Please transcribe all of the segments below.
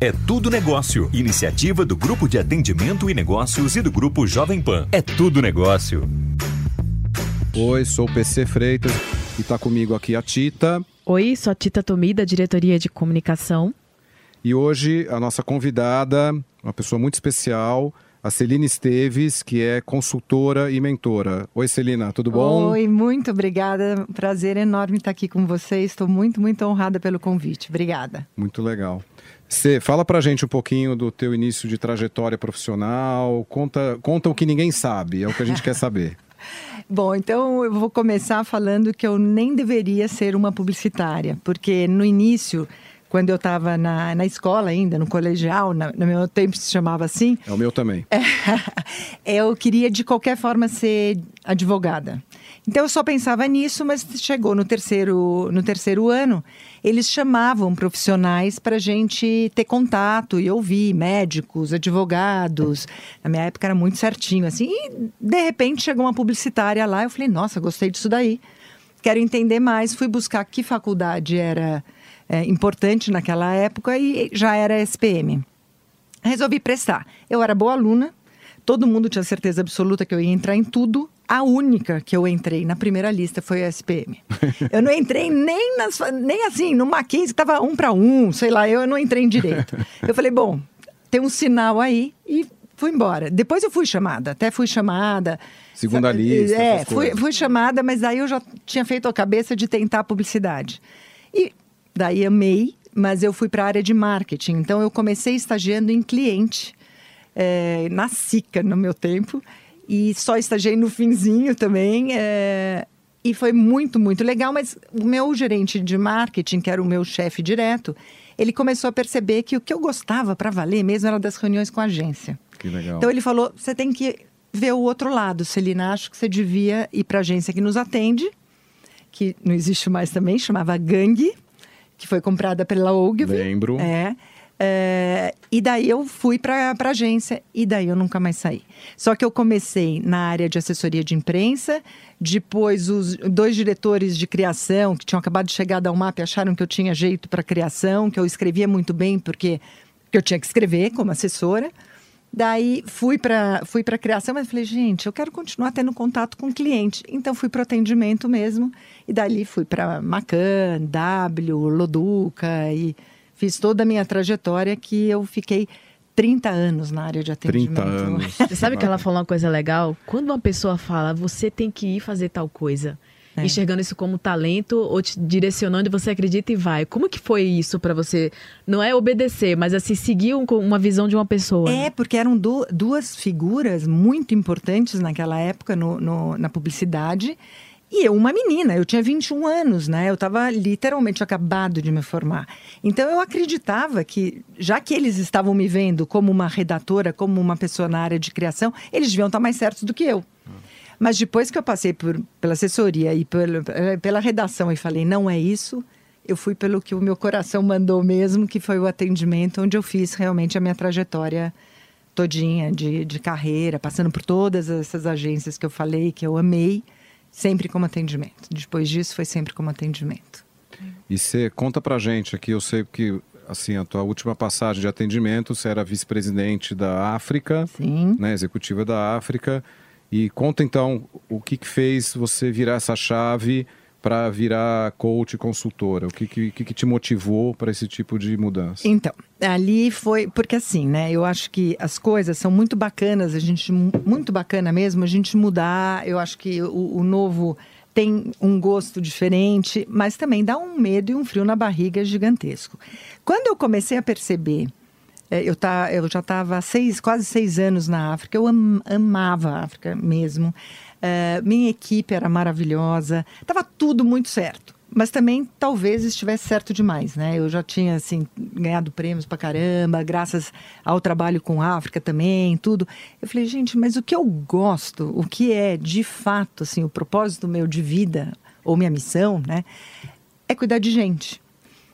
É Tudo Negócio, iniciativa do Grupo de Atendimento e Negócios e do Grupo Jovem Pan. É Tudo Negócio. Oi, sou o PC Freitas e está comigo aqui a Tita. Oi, sou a Tita Tomi, da Diretoria de Comunicação. E hoje a nossa convidada, uma pessoa muito especial, a Celina Esteves, que é consultora e mentora. Oi, Celina, tudo bom? Oi, muito obrigada. Prazer enorme estar aqui com vocês. Estou muito, muito honrada pelo convite. Obrigada. Muito legal. Você fala pra gente um pouquinho do teu início de trajetória profissional, conta, conta o que ninguém sabe, é o que a gente quer saber. Bom, então eu vou começar falando que eu nem deveria ser uma publicitária, porque no início quando eu estava na, na escola ainda, no colegial, na, no meu tempo se chamava assim. É o meu também. eu queria de qualquer forma ser advogada. Então eu só pensava nisso, mas chegou no terceiro, no terceiro ano, eles chamavam profissionais para gente ter contato e ouvir médicos, advogados. Na minha época era muito certinho assim. E de repente chegou uma publicitária lá, eu falei: "Nossa, gostei disso daí. Quero entender mais". Fui buscar que faculdade era é, importante naquela época e já era SPM. Resolvi prestar. Eu era boa aluna, todo mundo tinha certeza absoluta que eu ia entrar em tudo. A única que eu entrei na primeira lista foi a SPM. Eu não entrei nem, nas, nem assim, no Mackenzie, que estava um para um, sei lá, eu não entrei em direito. Eu falei, bom, tem um sinal aí e fui embora. Depois eu fui chamada, até fui chamada. Segunda lista. É, fui, fui chamada, mas aí eu já tinha feito a cabeça de tentar publicidade. E Daí amei, mas eu fui para a área de marketing. Então eu comecei estagiando em cliente, é, na SICA no meu tempo, e só estagiei no finzinho também. É, e foi muito, muito legal, mas o meu gerente de marketing, que era o meu chefe direto, ele começou a perceber que o que eu gostava para valer mesmo era das reuniões com a agência. Que legal. Então ele falou: você tem que ver o outro lado, Celina. Acho que você devia ir para a agência que nos atende, que não existe mais também, chamava Gangue que foi comprada pela Ogilvy. Lembro. É. É, e daí eu fui para a agência e daí eu nunca mais saí. Só que eu comecei na área de assessoria de imprensa, depois os dois diretores de criação que tinham acabado de chegar da UMAP acharam que eu tinha jeito para criação, que eu escrevia muito bem porque eu tinha que escrever como assessora. Daí fui para fui a criação, mas falei, gente, eu quero continuar tendo contato com o cliente. Então fui para atendimento mesmo. E dali fui para Macan, W, Loduca e fiz toda a minha trajetória que eu fiquei 30 anos na área de atendimento. 30 anos. Você sabe que ela falou uma coisa legal? Quando uma pessoa fala, você tem que ir fazer tal coisa, é. enxergando isso como talento ou te direcionando e você acredita e vai. Como que foi isso para você? Não é obedecer, mas assim, seguir um, uma visão de uma pessoa. É, porque eram du duas figuras muito importantes naquela época no, no, na publicidade. E eu, uma menina, eu tinha 21 anos, né? Eu estava literalmente acabado de me formar. Então eu acreditava que, já que eles estavam me vendo como uma redatora, como uma pessoa na área de criação, eles deviam estar mais certos do que eu. Mas depois que eu passei por, pela assessoria e pelo, eh, pela redação e falei, não é isso, eu fui pelo que o meu coração mandou mesmo, que foi o atendimento, onde eu fiz realmente a minha trajetória todinha de, de carreira, passando por todas essas agências que eu falei, que eu amei, sempre como atendimento. Depois disso, foi sempre como atendimento. E você conta pra gente aqui, eu sei que assim, a tua última passagem de atendimento, você era vice-presidente da África, Sim. Né, executiva da África. E conta então o que, que fez você virar essa chave para virar coach consultora? O que, que, que te motivou para esse tipo de mudança? Então, ali foi. Porque assim, né? Eu acho que as coisas são muito bacanas, a gente. Muito bacana mesmo a gente mudar. Eu acho que o, o novo tem um gosto diferente, mas também dá um medo e um frio na barriga gigantesco. Quando eu comecei a perceber é, eu, tá, eu já estava seis, quase seis anos na África, eu am, amava a África mesmo. É, minha equipe era maravilhosa, estava tudo muito certo. Mas também talvez estivesse certo demais, né? Eu já tinha, assim, ganhado prêmios pra caramba, graças ao trabalho com a África também, tudo. Eu falei, gente, mas o que eu gosto, o que é de fato, assim, o propósito meu de vida, ou minha missão, né? É cuidar de gente.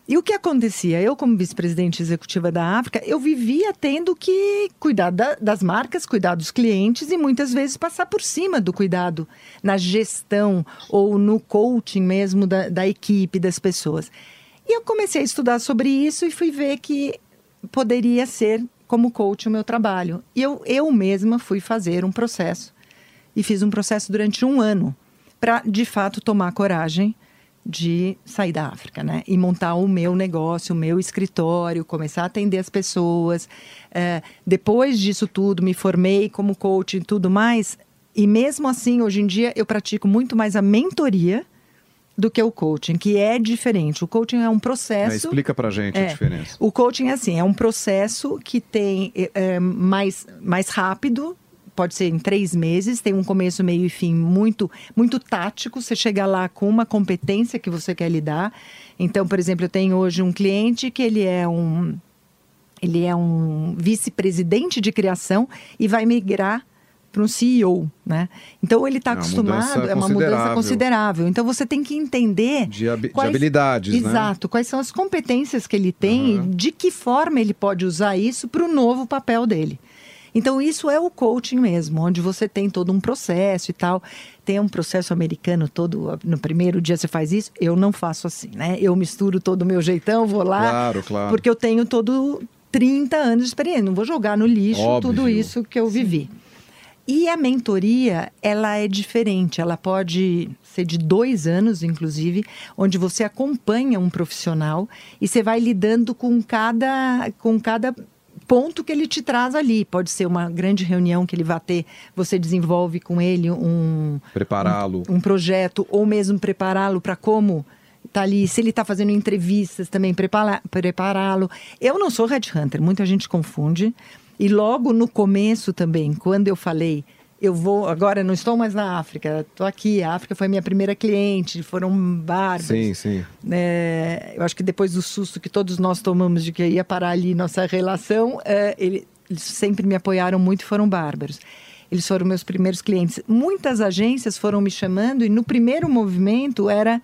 E o que acontecia? Eu, como vice-presidente executiva da África, eu vivia tendo que cuidar da, das marcas, cuidar dos clientes e muitas vezes passar por cima do cuidado na gestão ou no coaching mesmo da, da equipe, das pessoas. E eu comecei a estudar sobre isso e fui ver que poderia ser como coach o meu trabalho. E eu, eu mesma fui fazer um processo e fiz um processo durante um ano para, de fato, tomar coragem de sair da África, né? E montar o meu negócio, o meu escritório, começar a atender as pessoas. É, depois disso tudo, me formei como coach e tudo mais. E mesmo assim, hoje em dia, eu pratico muito mais a mentoria do que o coaching, que é diferente. O coaching é um processo. É, explica pra gente é, a diferença. O coaching é assim, é um processo que tem é, é, mais, mais rápido. Pode ser em três meses, tem um começo, meio e fim muito, muito tático. Você chega lá com uma competência que você quer lidar. Então, por exemplo, eu tenho hoje um cliente que ele é um, ele é um vice-presidente de criação e vai migrar para um CEO, né? Então ele está é acostumado, é uma mudança considerável. Então você tem que entender de, hab quais, de habilidades, né? exato, né? quais são as competências que ele tem uhum. e de que forma ele pode usar isso para o novo papel dele. Então, isso é o coaching mesmo, onde você tem todo um processo e tal. Tem um processo americano todo. No primeiro dia você faz isso. Eu não faço assim, né? Eu misturo todo o meu jeitão, vou lá. Claro, claro. Porque eu tenho todo 30 anos de experiência. Não vou jogar no lixo Óbvio. tudo isso que eu vivi. Sim. E a mentoria, ela é diferente. Ela pode ser de dois anos, inclusive, onde você acompanha um profissional e você vai lidando com cada, com cada ponto que ele te traz ali. Pode ser uma grande reunião que ele vai ter, você desenvolve com ele um... Prepará-lo. Um, um projeto, ou mesmo prepará-lo para como tá ali, se ele está fazendo entrevistas também, prepará-lo. Eu não sou headhunter, muita gente confunde. E logo no começo também, quando eu falei, eu vou, agora não estou mais na África, estou aqui, a África foi minha primeira cliente, foram bárbaros. Sim, sim. É, eu acho que depois do susto que todos nós tomamos de que ia parar ali nossa relação, é, ele, eles sempre me apoiaram muito e foram bárbaros. Eles foram meus primeiros clientes. Muitas agências foram me chamando e no primeiro movimento era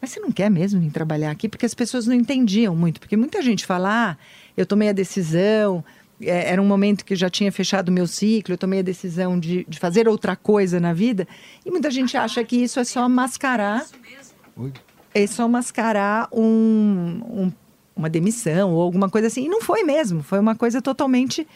mas você não quer mesmo vir trabalhar aqui? Porque as pessoas não entendiam muito. Porque muita gente fala, ah, eu tomei a decisão, era um momento que já tinha fechado o meu ciclo, eu tomei a decisão de, de fazer outra coisa na vida. E muita gente acha que isso é só mascarar. É só mascarar um, um, uma demissão ou alguma coisa assim. E não foi mesmo. Foi uma coisa totalmente.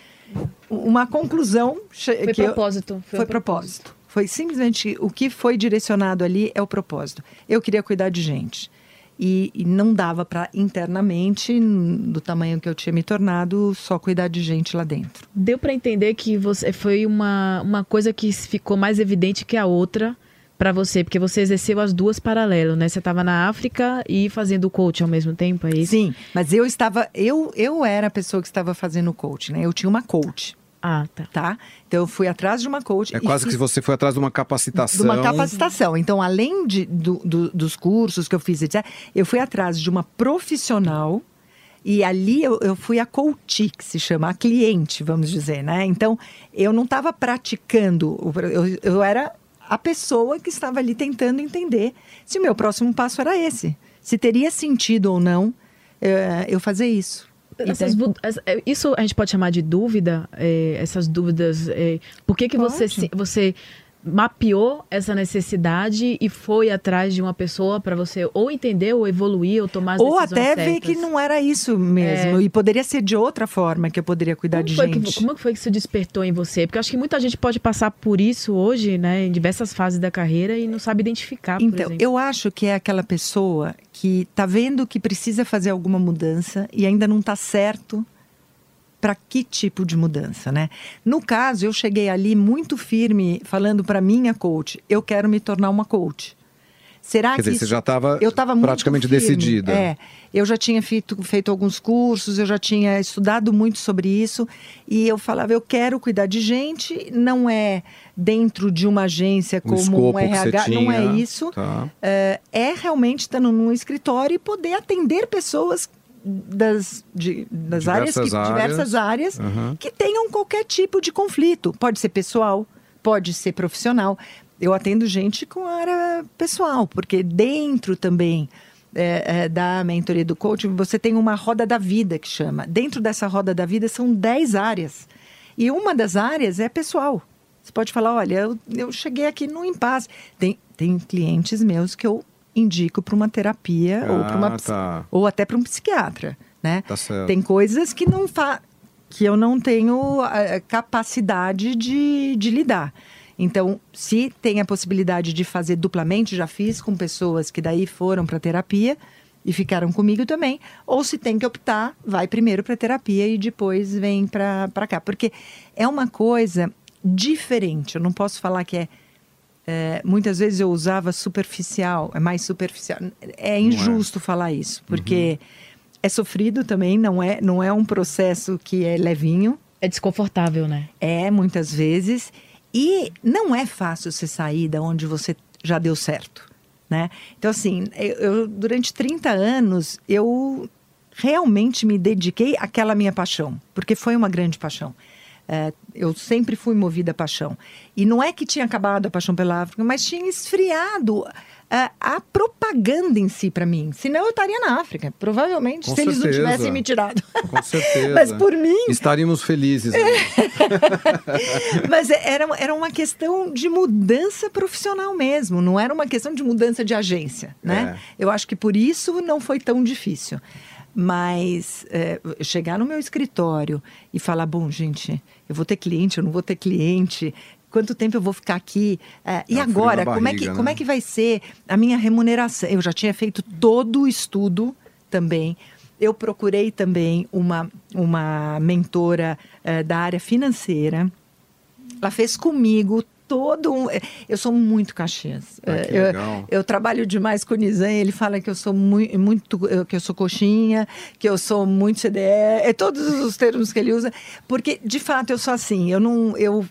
Uma conclusão. Foi que propósito. Eu, foi, foi propósito. propósito. Foi simplesmente o que foi direcionado ali é o propósito. Eu queria cuidar de gente e, e não dava para internamente, do tamanho que eu tinha me tornado, só cuidar de gente lá dentro. Deu para entender que você foi uma, uma coisa que ficou mais evidente que a outra para você, porque você exerceu as duas paralelo, né? Você estava na África e fazendo coach ao mesmo tempo, é isso? Sim, mas eu estava, eu, eu era a pessoa que estava fazendo coach, né? Eu tinha uma coach. Ah, tá. tá. Então eu fui atrás de uma coach. É quase fiz... que você foi atrás de uma capacitação. De uma capacitação. Então, além de, do, do, dos cursos que eu fiz, etc., eu fui atrás de uma profissional. E ali eu, eu fui a coach, que se chama a cliente, vamos dizer, né? Então, eu não estava praticando, eu, eu era a pessoa que estava ali tentando entender se o meu próximo passo era esse. Se teria sentido ou não eh, eu fazer isso. Essas, é, isso a gente pode chamar de dúvida, é, essas dúvidas. É, por que, que você, você mapeou essa necessidade e foi atrás de uma pessoa para você ou entender, ou evoluir, ou tomar as ou decisões Ou até ver que não era isso mesmo. É. E poderia ser de outra forma que eu poderia cuidar como de gente. Que, como foi que isso despertou em você? Porque eu acho que muita gente pode passar por isso hoje, né? Em diversas fases da carreira e não sabe identificar, Então, eu acho que é aquela pessoa que tá vendo que precisa fazer alguma mudança e ainda não está certo para que tipo de mudança, né? No caso, eu cheguei ali muito firme, falando para minha coach, eu quero me tornar uma coach. Será Quer que dizer, isso... você já estava praticamente decidida. É, eu já tinha feito, feito alguns cursos, eu já tinha estudado muito sobre isso e eu falava, eu quero cuidar de gente, não é dentro de uma agência como um RH, não é isso. Tá. É, é realmente estar num escritório e poder atender pessoas das, de, das áreas, que, áreas, diversas áreas uhum. que tenham qualquer tipo de conflito. Pode ser pessoal, pode ser profissional. Eu atendo gente com área pessoal, porque dentro também é, é, da mentoria do coaching, você tem uma roda da vida que chama. Dentro dessa roda da vida são 10 áreas. E uma das áreas é pessoal. Você pode falar, olha, eu, eu cheguei aqui no impasse. Tem, tem clientes meus que eu indico para uma terapia ah, ou para uma tá. ou até para um psiquiatra. né? Tá. Tem coisas que não fa que eu não tenho a capacidade de, de lidar. Então, se tem a possibilidade de fazer duplamente, já fiz com pessoas que daí foram para terapia e ficaram comigo também. Ou se tem que optar, vai primeiro para terapia e depois vem para cá. Porque é uma coisa diferente. Eu não posso falar que é, é, muitas vezes eu usava superficial, é mais superficial. É injusto falar isso, porque é sofrido também, não é, não é um processo que é levinho. É desconfortável, né? É, muitas vezes. E não é fácil você sair da onde você já deu certo, né? Então, assim, eu, eu, durante 30 anos, eu realmente me dediquei àquela minha paixão, porque foi uma grande paixão. É, eu sempre fui movida a paixão. E não é que tinha acabado a paixão pela África, mas tinha esfriado a, a propaganda em si para mim. Senão eu estaria na África, provavelmente, Com se eles não certeza. tivessem me tirado. Com certeza. Mas por mim. Estaríamos felizes. né? Mas era, era uma questão de mudança profissional mesmo, não era uma questão de mudança de agência, né? Eu acho que por isso não foi tão difícil. Mas é, chegar no meu escritório e falar, bom, gente, eu vou ter cliente, eu não vou ter cliente, quanto tempo eu vou ficar aqui? É, e É agora, na como, é que, barriga, como né? é que vai ser a minha remuneração? Eu já tinha feito todo o estudo também. Eu procurei também uma, uma mentora eh, da área financeira. Ela fez comigo todo um. Eu sou muito Caxias. Ah, Eh, eu, eu trabalho demais com o Nizam, ele fala que eu sou muito, muito que eu sou coxinha, que eu sou muito CDE, é todos os termos que ele usa, porque de fato eu sou assim, eu não eu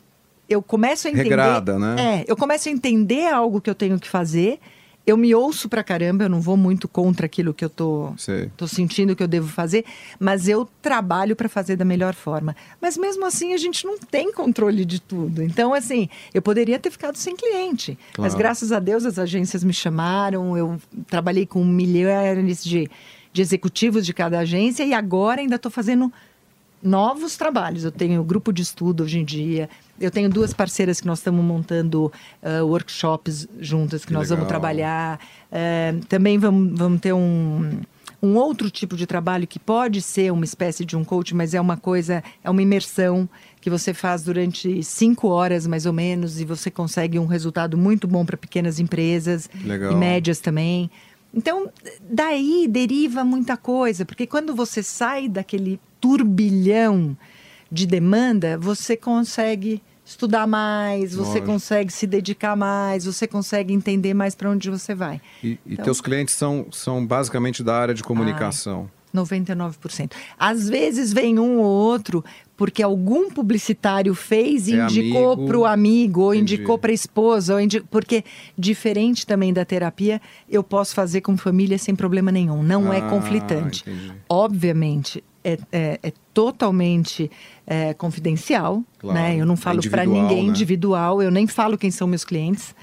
eu começo a entender, Regrada, né? É, eu começo a entender algo que eu tenho que fazer. Eu me ouço pra caramba, eu não vou muito contra aquilo que eu tô Sei. Tô sentindo que eu devo fazer, mas eu trabalho para fazer da melhor forma. Mas mesmo assim a gente não tem controle de tudo. Então assim, eu poderia ter ficado sem cliente, mas Claro. graças a Deus as agências me chamaram. Eu trabalhei com milhares de, de executivos de cada agência e agora ainda estou fazendo novos trabalhos. Eu tenho grupo de estudo hoje em dia. Eu tenho duas parceiras que nós estamos montando ah, workshops juntas, que, Que nós vamos legal. trabalhar. Eh, também vamos, vamos ter um, um outro tipo de trabalho que pode ser uma espécie de um coach, mas é uma coisa, é uma imersão que você faz durante cinco horas mais ou menos e você consegue um resultado muito bom para pequenas empresas Legal. e médias também. Então, daí deriva muita coisa, porque quando você sai daquele turbilhão de demanda, você consegue estudar mais, você Lógico. consegue se dedicar mais, você consegue entender mais para onde você vai. E, e Então- teus clientes são, são basicamente da área de comunicação. 99%. Às vezes vem um ou outro porque algum publicitário fez e É indicou para o amigo, ou Entendi. indicou para a esposa, ou indi... porque diferente também da terapia, eu posso fazer com família sem problema nenhum. Não é Ah, conflitante. entendi. Obviamente, é, é- é totalmente é, confidencial, Claro, né? Eu não é falo para individual, ninguém né? individual, eu nem falo quem são meus clientes.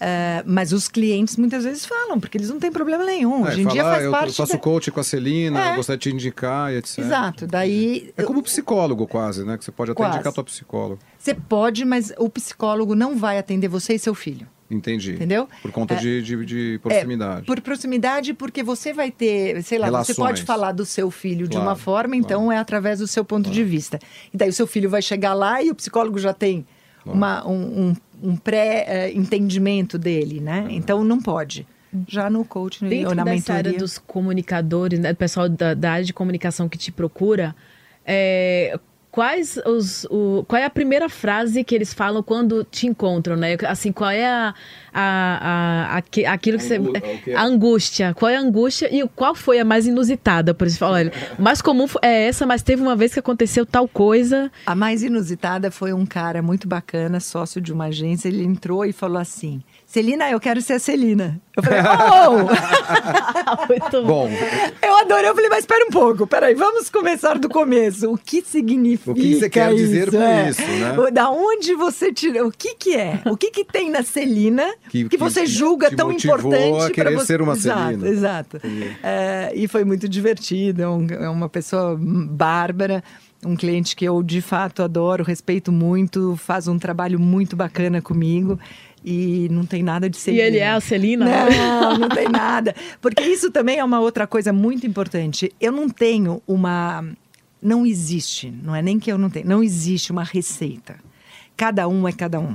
É, mas os clientes muitas vezes falam, porque eles não têm problema nenhum. É, Hoje em dia falar, faz eu, parte eu faço da- coach com a Celina, É. eu gostaria de te indicar etc. Exato. Daí É como psicólogo quase, né? Que você pode até Quase. indicar tua psicólogo. você pode, mas o psicólogo não vai atender você e seu filho. Entendi. Entendeu? Por conta É. de, de, de proximidade. É, por proximidade, porque você vai ter, sei lá, você Relações. pode falar do seu filho de Claro, uma forma, então claro. é através do seu ponto de vista. E daí o seu filho vai chegar lá e o psicólogo já tem Claro. uma, um, um, um pré-entendimento dele, né? Então não pode. Já no coaching Dentro ou na dessa área mentoria. dos comunicadores, né, do pessoal da, da área de comunicação que te procura, é, quais os, o, qual é a primeira frase que eles falam quando te encontram, né? Assim, qual é a, a, a, aque- aquilo que você... Angu- o quê? A angústia. Qual é a angústia e qual foi a mais inusitada? Por isso, olha, o mais comum é essa, mas teve uma vez que aconteceu tal coisa... A mais inusitada foi um cara muito bacana, sócio de uma agência. Ele entrou e falou assim: Celina, eu quero ser a Celina. Eu falei, oh! Muito Bom, Eu adorei. Eu falei, mas espera um pouco, peraí, vamos começar do começo. O que significa O que você quer dizer isso? com é? isso, né? Da onde você tira? O que que é? O que que tem na Celina que, Que- que- você julga tão importante a querer pra você... ser uma exato, Celina. Exato. É, e foi muito divertido. É, um- é uma pessoa bárbara. Um cliente que eu de fato adoro, respeito muito, faz um trabalho muito bacana comigo. E não tem nada de Celina. E ele é a Celina? Não, não tem nada. Porque isso também é uma outra coisa muito importante. Eu não tenho uma. Não existe, não é nem que eu não tenho, não existe uma receita. Cada um é cada um.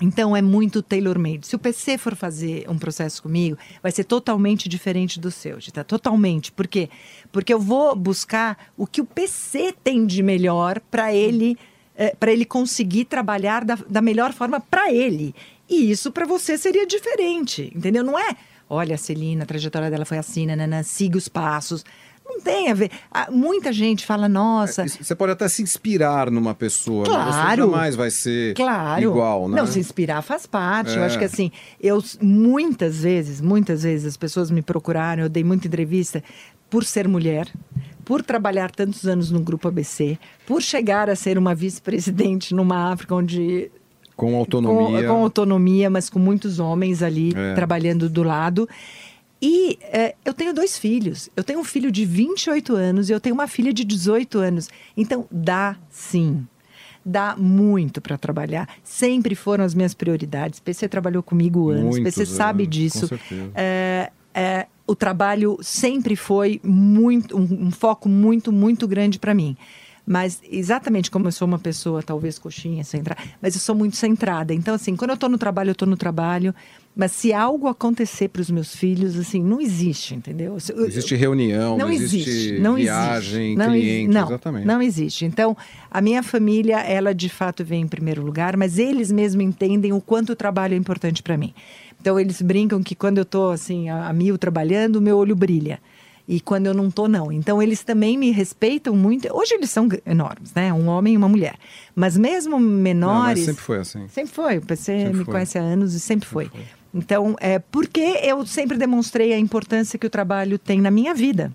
Então é muito tailor-made. Se o PC for fazer um processo comigo, vai ser totalmente diferente do seu, tá? Totalmente. Por quê? Porque eu vou buscar o que o PC tem de melhor para ele, é, para ele conseguir trabalhar da, da melhor forma para ele. E isso para você seria diferente, entendeu? Não é, olha, a Celina, a trajetória dela foi assim, nanana, siga os passos. Não tem a ver. Ah, muita gente fala, nossa. É, você pode até se inspirar numa pessoa, claro, mas você jamais vai ser claro. igual, né? Não, se inspirar faz parte. É. Eu acho que assim, eu muitas vezes, muitas vezes as pessoas me procuraram, eu dei muita entrevista por ser mulher, por trabalhar tantos anos no grupo ABC, por chegar a ser uma vice-presidente numa África onde com autonomia. Com, com, autonomia, mas com muitos homens ali é. trabalhando do lado. E é, eu tenho dois filhos. Eu tenho um filho de 28 anos e eu tenho uma filha de 18 anos. Então, dá sim. Dá muito para trabalhar. Sempre foram as minhas prioridades. PC trabalhou comigo anos. Muitos PC sabe anos, disso. É, é, o trabalho sempre foi muito um, um foco muito, muito grande para mim. Mas exatamente como eu sou uma pessoa, talvez coxinha, centrada, mas eu sou muito centrada. Então, assim, quando eu estou no trabalho, eu estou no trabalho. Mas se algo acontecer para os meus filhos, assim, não existe, entendeu? Não existe reunião, não, não existe, existe, não viagem, existe. cliente, não, exatamente. Não existe. Então, a minha família, ela de fato vem em primeiro lugar, mas eles mesmos entendem o quanto o trabalho é importante para mim. Então, eles brincam que quando eu estou, assim, a, a mil trabalhando, o meu olho brilha e quando eu não tô não. Então eles também me respeitam muito. Hoje eles são enormes, né? Um homem e uma mulher. Mas mesmo menores. Não, mas sempre foi assim. Sempre foi. O PC sempre me foi. conhece há anos e sempre, sempre foi. foi. Então, é porque eu sempre demonstrei a importância que o trabalho tem na minha vida.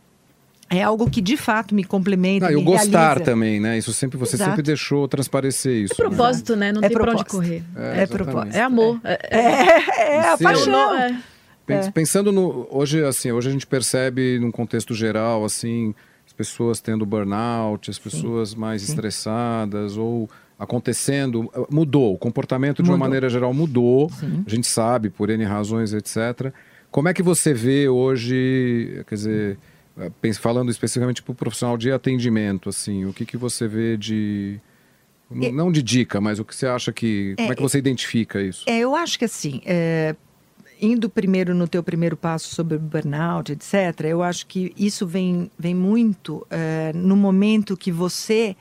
É algo que de fato me complementa. Não, me e o gostar realiza. também, né? Isso sempre você Exato. sempre deixou transparecer isso. É propósito, né? Não É tem pra onde propósito. correr. É, É propósito. É amor. É, é- É, é a paixão. é. Pens- Pensando no hoje assim, hoje a gente percebe num contexto geral assim, as pessoas tendo burnout, as pessoas mais estressadas ou acontecendo, mudou, o comportamento de uma Mudou. maneira geral mudou. Sim. A gente sabe por N razões, etc. Como é que você vê hoje, quer dizer, eh, falando especificamente para o profissional de atendimento, assim, o que que você vê de É- não de dica, mas o que você acha que como é que você identifica isso? É, eu acho que assim, é, indo primeiro no teu primeiro passo sobre o burnout, etc., eu acho que isso vem, vem muito é, no momento que você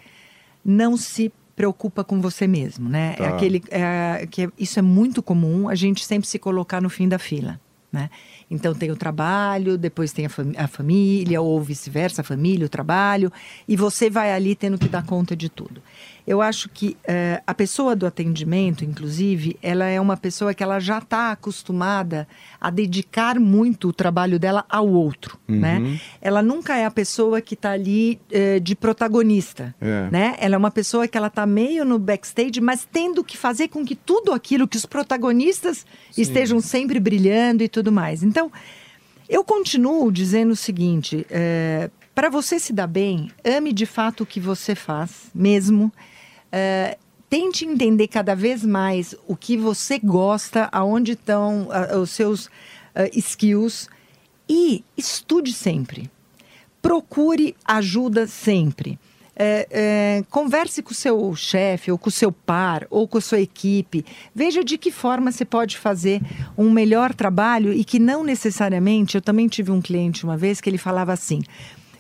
não se preocupa com você mesmo, né? É Tá. aquele, é, que isso é muito comum, a gente sempre se colocar no fim da fila, né? Então tem o trabalho, depois tem a, fami- a família, ou vice-versa, a família, o trabalho, e você vai ali tendo que dar conta de tudo. Eu acho que eh, a pessoa do atendimento, inclusive, ela é uma pessoa que ela já está acostumada a dedicar muito o trabalho dela ao outro, né? Ela nunca é a pessoa que está ali eh, de protagonista, É. né? Ela é uma pessoa que ela está meio no backstage, mas tendo que fazer com que tudo aquilo que os protagonistas estejam sempre brilhando e tudo mais. Então, eu continuo dizendo o seguinte: para você se dar bem, ame de fato o que você faz, mesmo. É, tente entender cada vez mais o que você gosta, aonde estão ah, os seus ah, skills e estude sempre. Procure ajuda sempre. É, é, converse com o seu chefe, ou com o seu par, ou com a sua equipe. Veja de que forma você pode fazer um melhor trabalho e que não necessariamente. Eu também tive um cliente uma vez que ele falava assim: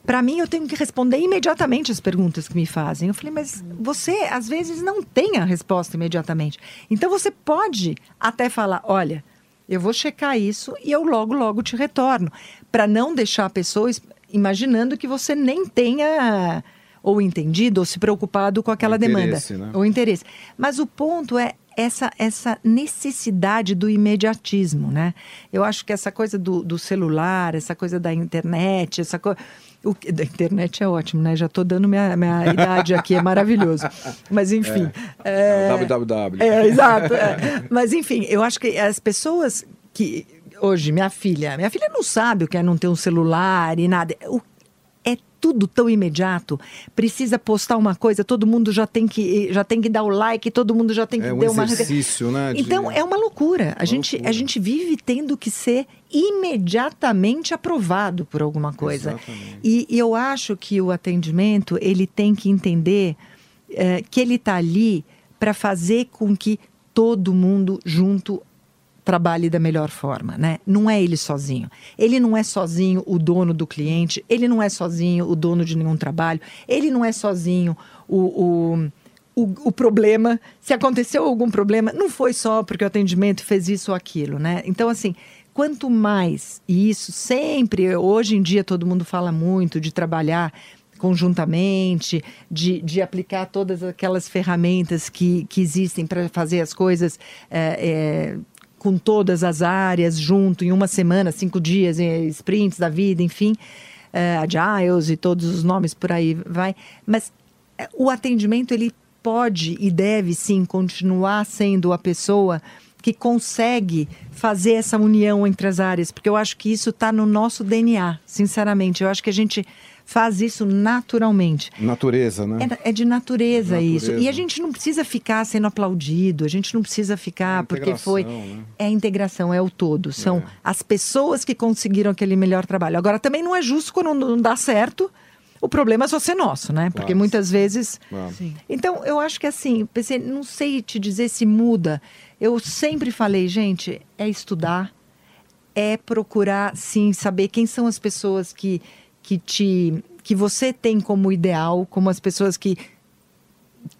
para mim, eu tenho que responder imediatamente as perguntas que me fazem. Eu falei, mas você às vezes não tem a resposta imediatamente. Então você pode até falar: olha, eu vou checar isso e eu logo, logo te retorno. Para não deixar a pessoa es- imaginando que você nem tenha ou entendido ou se preocupado com aquela demanda. né? O interesse. Mas o ponto é essa, essa necessidade do imediatismo, né? Eu acho que essa coisa do, do celular, essa coisa da internet, essa coisa. O, da internet é ótimo, né? Já estou dando minha, minha idade aqui, é maravilhoso. Mas enfim. é- www. é, exato. é. Mas, enfim, eu acho que as pessoas que. Hoje, minha filha, minha filha não sabe o que é não ter um celular e nada. O- é tudo tão imediato. Precisa postar uma coisa, todo mundo já tem que, já tem que dar o like, todo mundo já tem que É um dar uma. exercício, né? de- Então é uma loucura. A gente, loucura. a gente vive tendo que ser imediatamente aprovado por alguma coisa. E, e eu acho que o atendimento ele tem que entender eh, que ele está ali para fazer com que todo mundo junto trabalhe da melhor forma, né? Não é ele sozinho. Ele não é sozinho o dono do cliente, ele não é sozinho o dono de nenhum trabalho, ele não é sozinho o, o, o, o problema. Se aconteceu algum problema, não foi só porque o atendimento fez isso ou aquilo, né? Então, assim, quanto mais, e isso sempre, hoje em dia todo mundo fala muito de trabalhar conjuntamente, de, de aplicar todas aquelas ferramentas que, que existem para fazer as coisas é, é, com todas as áreas junto, em uma semana, cinco dias, em sprints da vida, enfim, é, agiles e todos os nomes por aí vai. Mas é, o atendimento, ele pode e deve sim continuar sendo a pessoa que consegue fazer essa união entre as áreas, porque eu acho que isso está no nosso DNA, sinceramente. Eu acho que a gente faz isso naturalmente. Natureza, né? É, é de natureza, De isso. natureza. E a gente não precisa ficar sendo aplaudido, a gente não precisa ficar É porque foi. né? É a integração, é o todo. São É. as pessoas que conseguiram aquele melhor trabalho. Agora, também não é justo quando não dá certo. O problema é só ser nosso, né? Porque Claro. muitas vezes. Claro. Então, eu acho que assim, pensei, não sei te dizer se muda. Eu sempre falei, gente, é estudar, é procurar, sim, saber quem são as pessoas que, que te que você tem como ideal, como as pessoas que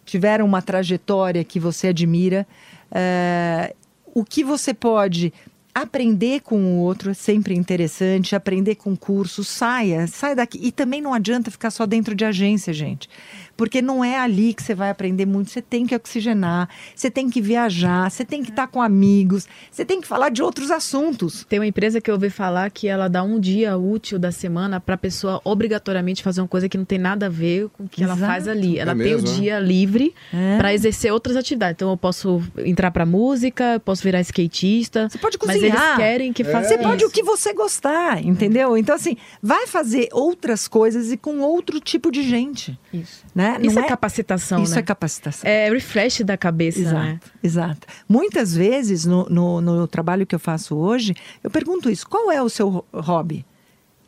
tiveram uma trajetória que você admira, eh, o que você pode aprender com o outro é sempre interessante, aprender com curso, saia, saia daqui. E também não adianta ficar só dentro de agência, gente. Porque não é ali que você vai aprender muito. Você tem que oxigenar, você tem que viajar, você tem que estar com amigos, você tem que falar de outros assuntos. Tem uma empresa que eu ouvi falar que ela dá um dia útil da semana para a pessoa obrigatoriamente fazer uma coisa que não tem nada a ver com o que ela Exato. faz ali. Ela É tem mesmo, o é? dia livre É. para exercer outras atividades. Então eu posso entrar para música, eu posso virar skatista. Você pode Mas eles querem que faça Você pode o que você gostar, entendeu? Então, assim, vai fazer outras coisas e com outro tipo de gente. Isso. Né? Isso Não é, capacitação, Isso né? é capacitação. É refresh da cabeça, Exato, né? exato. Muitas vezes, no, no, no trabalho que eu faço hoje, eu pergunto isso: qual é o seu ho- hobby?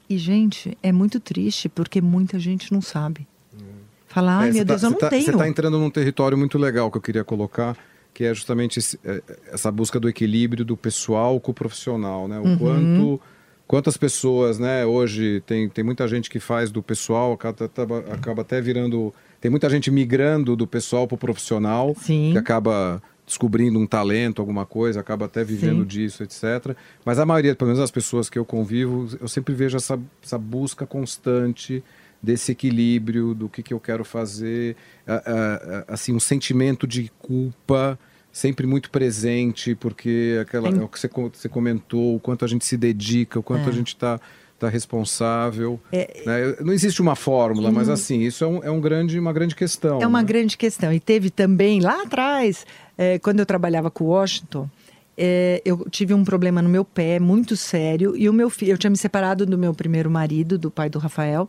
E, gente, é muito triste, porque muita gente não sabe. Fala, ai É, meu você Deus, tá, eu não tá- tenho. Você está entrando num território muito legal que eu queria colocar, que é justamente esse- é, essa busca do equilíbrio do pessoal com o profissional, né? O Uhum. quanto quantas pessoas, né? Hoje tem, tem muita gente que faz do pessoal, acaba, acaba- acaba até virando, tem muita gente migrando do pessoal para o profissional, Sim. que acaba descobrindo um talento, alguma coisa, acaba até vivendo Sim. disso, etc. Mas a maioria, pelo menos as pessoas que eu convivo, eu sempre vejo essa, essa busca constante desse equilíbrio do que, que eu quero fazer, a- a- a- assim um sentimento de culpa sempre muito presente, porque aquela, Tem- é o que você, co- você comentou, o quanto a gente se dedica, o quanto É. a gente está tá responsável. né? Não existe uma fórmula, mas assim, isso é, um, é um grande, uma grande questão. É uma né? grande questão. E teve também, lá atrás, eh, quando eu trabalhava com o Washington, eh, eu tive um problema no meu pé muito sério. E o meu filho, eu tinha me separado do meu primeiro marido, do pai do Rafael.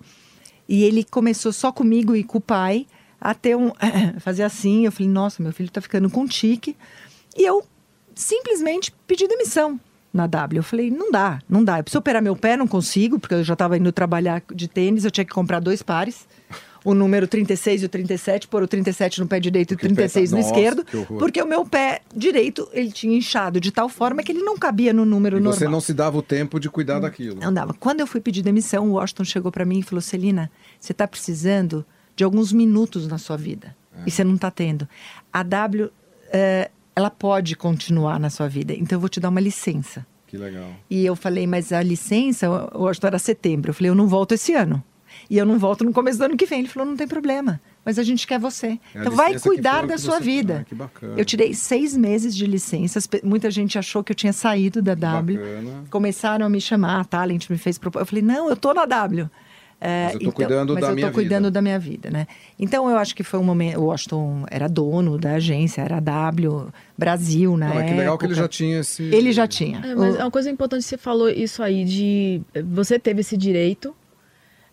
E ele começou só comigo e com o pai a ter um. fazer assim. Eu falei, nossa, meu filho tá ficando com tique. E eu simplesmente pedi demissão na W. Eu falei, não dá, não dá. Eu preciso operar meu pé, não consigo, porque eu já estava indo trabalhar de tênis, eu tinha que comprar dois pares. O número 36 e o 37, pôr o 37 no pé direito e o Porque o pé tá- 36 no Nossa, esquerdo. Porque o meu pé direito, ele tinha inchado de tal forma que ele não cabia no número E normal. você não se dava o tempo de cuidar daquilo. Não dava. Quando eu fui pedir demissão, o Washington chegou para mim e falou: Celina, você está precisando de alguns minutos na sua vida. E você não está tendo. A W, eh, ela pode continuar na sua vida. Então eu vou te dar uma licença. Que legal. E eu falei, mas a licença, o Washington era setembro. Eu falei, eu não volto esse ano. E eu não volto no começo do ano que vem. Ele falou, não tem problema. Mas a gente quer você. É então vai que cuidar da que sua você- vida. Ah, que bacana. Eu tirei seis meses de licença. As pe- Muita gente achou que eu tinha saído da W. Bacana. Começaram a me chamar, a Talent me fez proposta. Eu falei, não, eu tô na W. É, Mas eu tô cuidando mas da eu minha tô cuidando vida. da minha vida, né? Então eu acho que foi um momento. O Washington era dono da agência, era a W Brasil, né? Que legal que ele já tinha esse. Ele já tinha. É, mas O- é uma coisa importante que você falou isso aí de você teve esse direito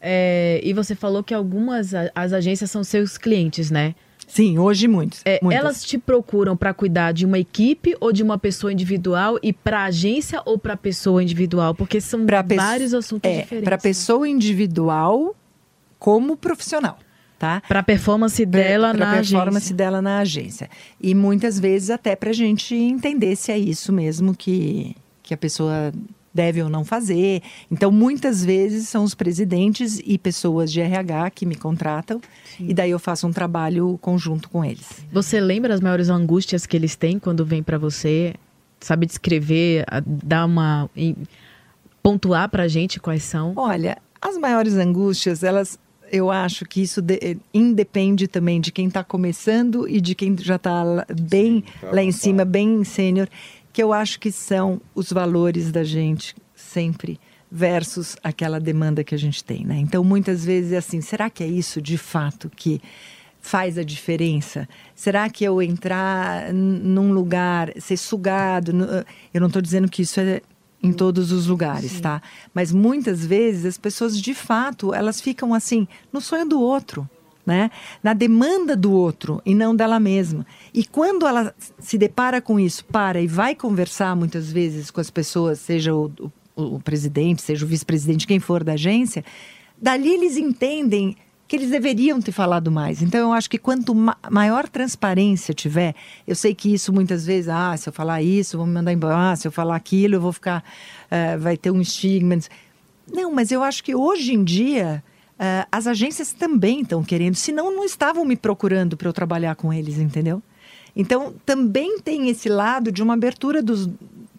É, e você falou que algumas as agências são seus clientes, né? Sim, hoje muitos. É, elas te procuram para cuidar de uma equipe ou de uma pessoa individual e para agência ou para pessoa individual, porque são pra vários assuntos é, diferentes. Para pessoa individual como profissional. Tá? Para performance dela pra, pra na performance agência. dela na agência. E muitas vezes até para a gente entender se é isso mesmo que, que a pessoa deve ou não fazer. Então, muitas vezes são os presidentes e pessoas de RH que me contratam Sim. e daí eu faço um trabalho conjunto com eles. Você lembra as maiores angústias que eles têm quando vêm para você? Sabe descrever, dar uma pontuar para a gente quais são? Olha, as maiores angústias, elas eu acho que isso de, independe também de quem está começando e de quem já está bem Sim, tá lá em cima, bem sênior que eu acho que são os valores da gente sempre versus aquela demanda que a gente tem, né? Então, muitas vezes é assim, será que é isso de fato que faz a diferença? Será que eu entrar num lugar, ser sugado, eu não estou dizendo que isso é em todos os lugares, Sim. tá? Mas muitas vezes as pessoas de fato, elas ficam assim, no sonho do outro né? na demanda do outro e não dela mesma. E quando ela se depara com isso, para e vai conversar muitas vezes com as pessoas, seja o, o, o presidente, seja o vice-presidente, quem for da agência, dali eles entendem que eles deveriam ter falado mais. Então, eu acho que quanto ma maior transparência tiver, eu sei que isso muitas vezes, ah, se eu falar isso, vão me mandar embora, ah, se eu falar aquilo, eu vou ficar, uh, vai ter um estigma. Não, mas eu acho que hoje em dia Uh, as agências também estão querendo, senão não estavam me procurando para eu trabalhar com eles, entendeu? Então, também tem esse lado de uma abertura dos,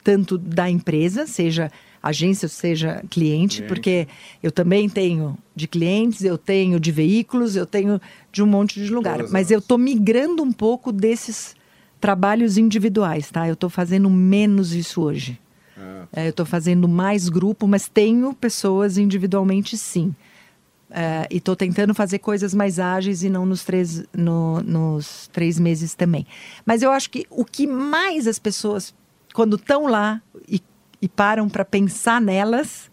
tanto da empresa, seja agência, seja cliente, cliente, porque eu também tenho de clientes, eu tenho de veículos, eu tenho de um monte de lugar. Todas Mas elas. eu estou migrando um pouco desses trabalhos individuais, tá? Eu estou fazendo menos isso hoje. Ah. É, eu estou fazendo mais grupo, mas tenho pessoas individualmente, sim. E estou tentando fazer coisas mais ágeis e não nos três, no, nos três meses também. Mas eu acho que o que mais as pessoas, quando estão lá e, e param para pensar nelas,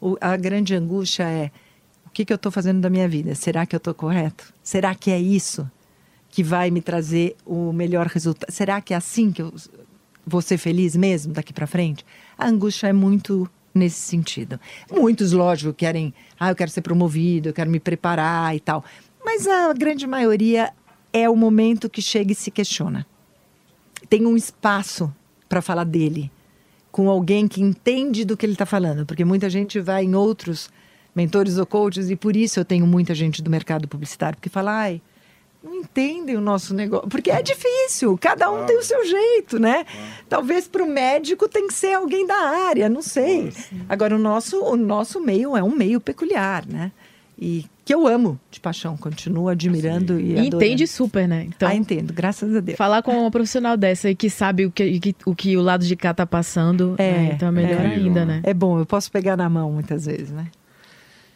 o, a grande angústia é: o que, que eu estou fazendo da minha vida? Será que eu estou correto? Será que é isso que vai me trazer o melhor resultado? Será que é assim que eu vou ser feliz mesmo daqui para frente? A angústia é muito nesse sentido. Muitos, lógico, querem, ah, eu quero ser promovido, eu quero me preparar e tal. Mas a grande maioria é o momento que chega e se questiona. Tem um espaço para falar dele com alguém que entende do que ele está falando, porque muita gente vai em outros mentores ou coaches e por isso eu tenho muita gente do mercado publicitário porque fala, ai, não entendem o nosso negócio. Porque é difícil, cada um tem o seu jeito, né? Talvez para o médico tem que ser alguém da área, não sei. Agora, o nosso, o nosso meio é um meio peculiar, né? E que eu amo de paixão, continuo admirando Sim. e, e entende super, né? Então, ah, entendo, graças a Deus. Falar com uma profissional dessa e que sabe o que, que o, que o lado de cá tá passando, é, né? então é melhor é, ainda, né? É bom, eu posso pegar na mão muitas vezes, né?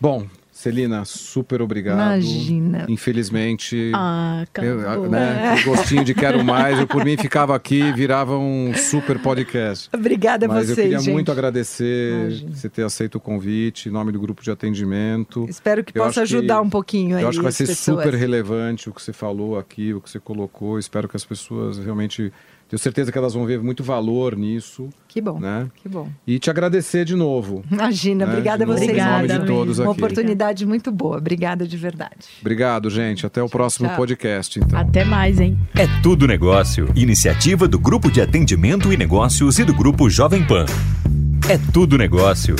Bom, Celina, super obrigado. Imagina. Infelizmente. Ah, eu, né, o gostinho de quero mais. Eu, por mim, ficava aqui virava um super podcast. Obrigada a Mas vocês. eu queria gente. muito agradecer Imagina. você ter aceito o convite, em nome do grupo de atendimento. Espero que eu possa ajudar que, um pouquinho aí. Eu acho que vai ser pessoas. super relevante o que você falou aqui, o que você colocou. Espero que as pessoas realmente tenho certeza que elas vão ver muito valor nisso. Que bom. Né? Que bom. E te agradecer de novo. Imagina, né? obrigada de a vocês. Obrigada, em nome de todos Uma aqui. oportunidade muito boa. Obrigada de verdade. Obrigado, gente. Até o próximo Tchau. podcast, então. Até mais, hein? É Tudo Negócio. Iniciativa do Grupo de Atendimento e Negócios e do Grupo Jovem Pan. É Tudo Negócio.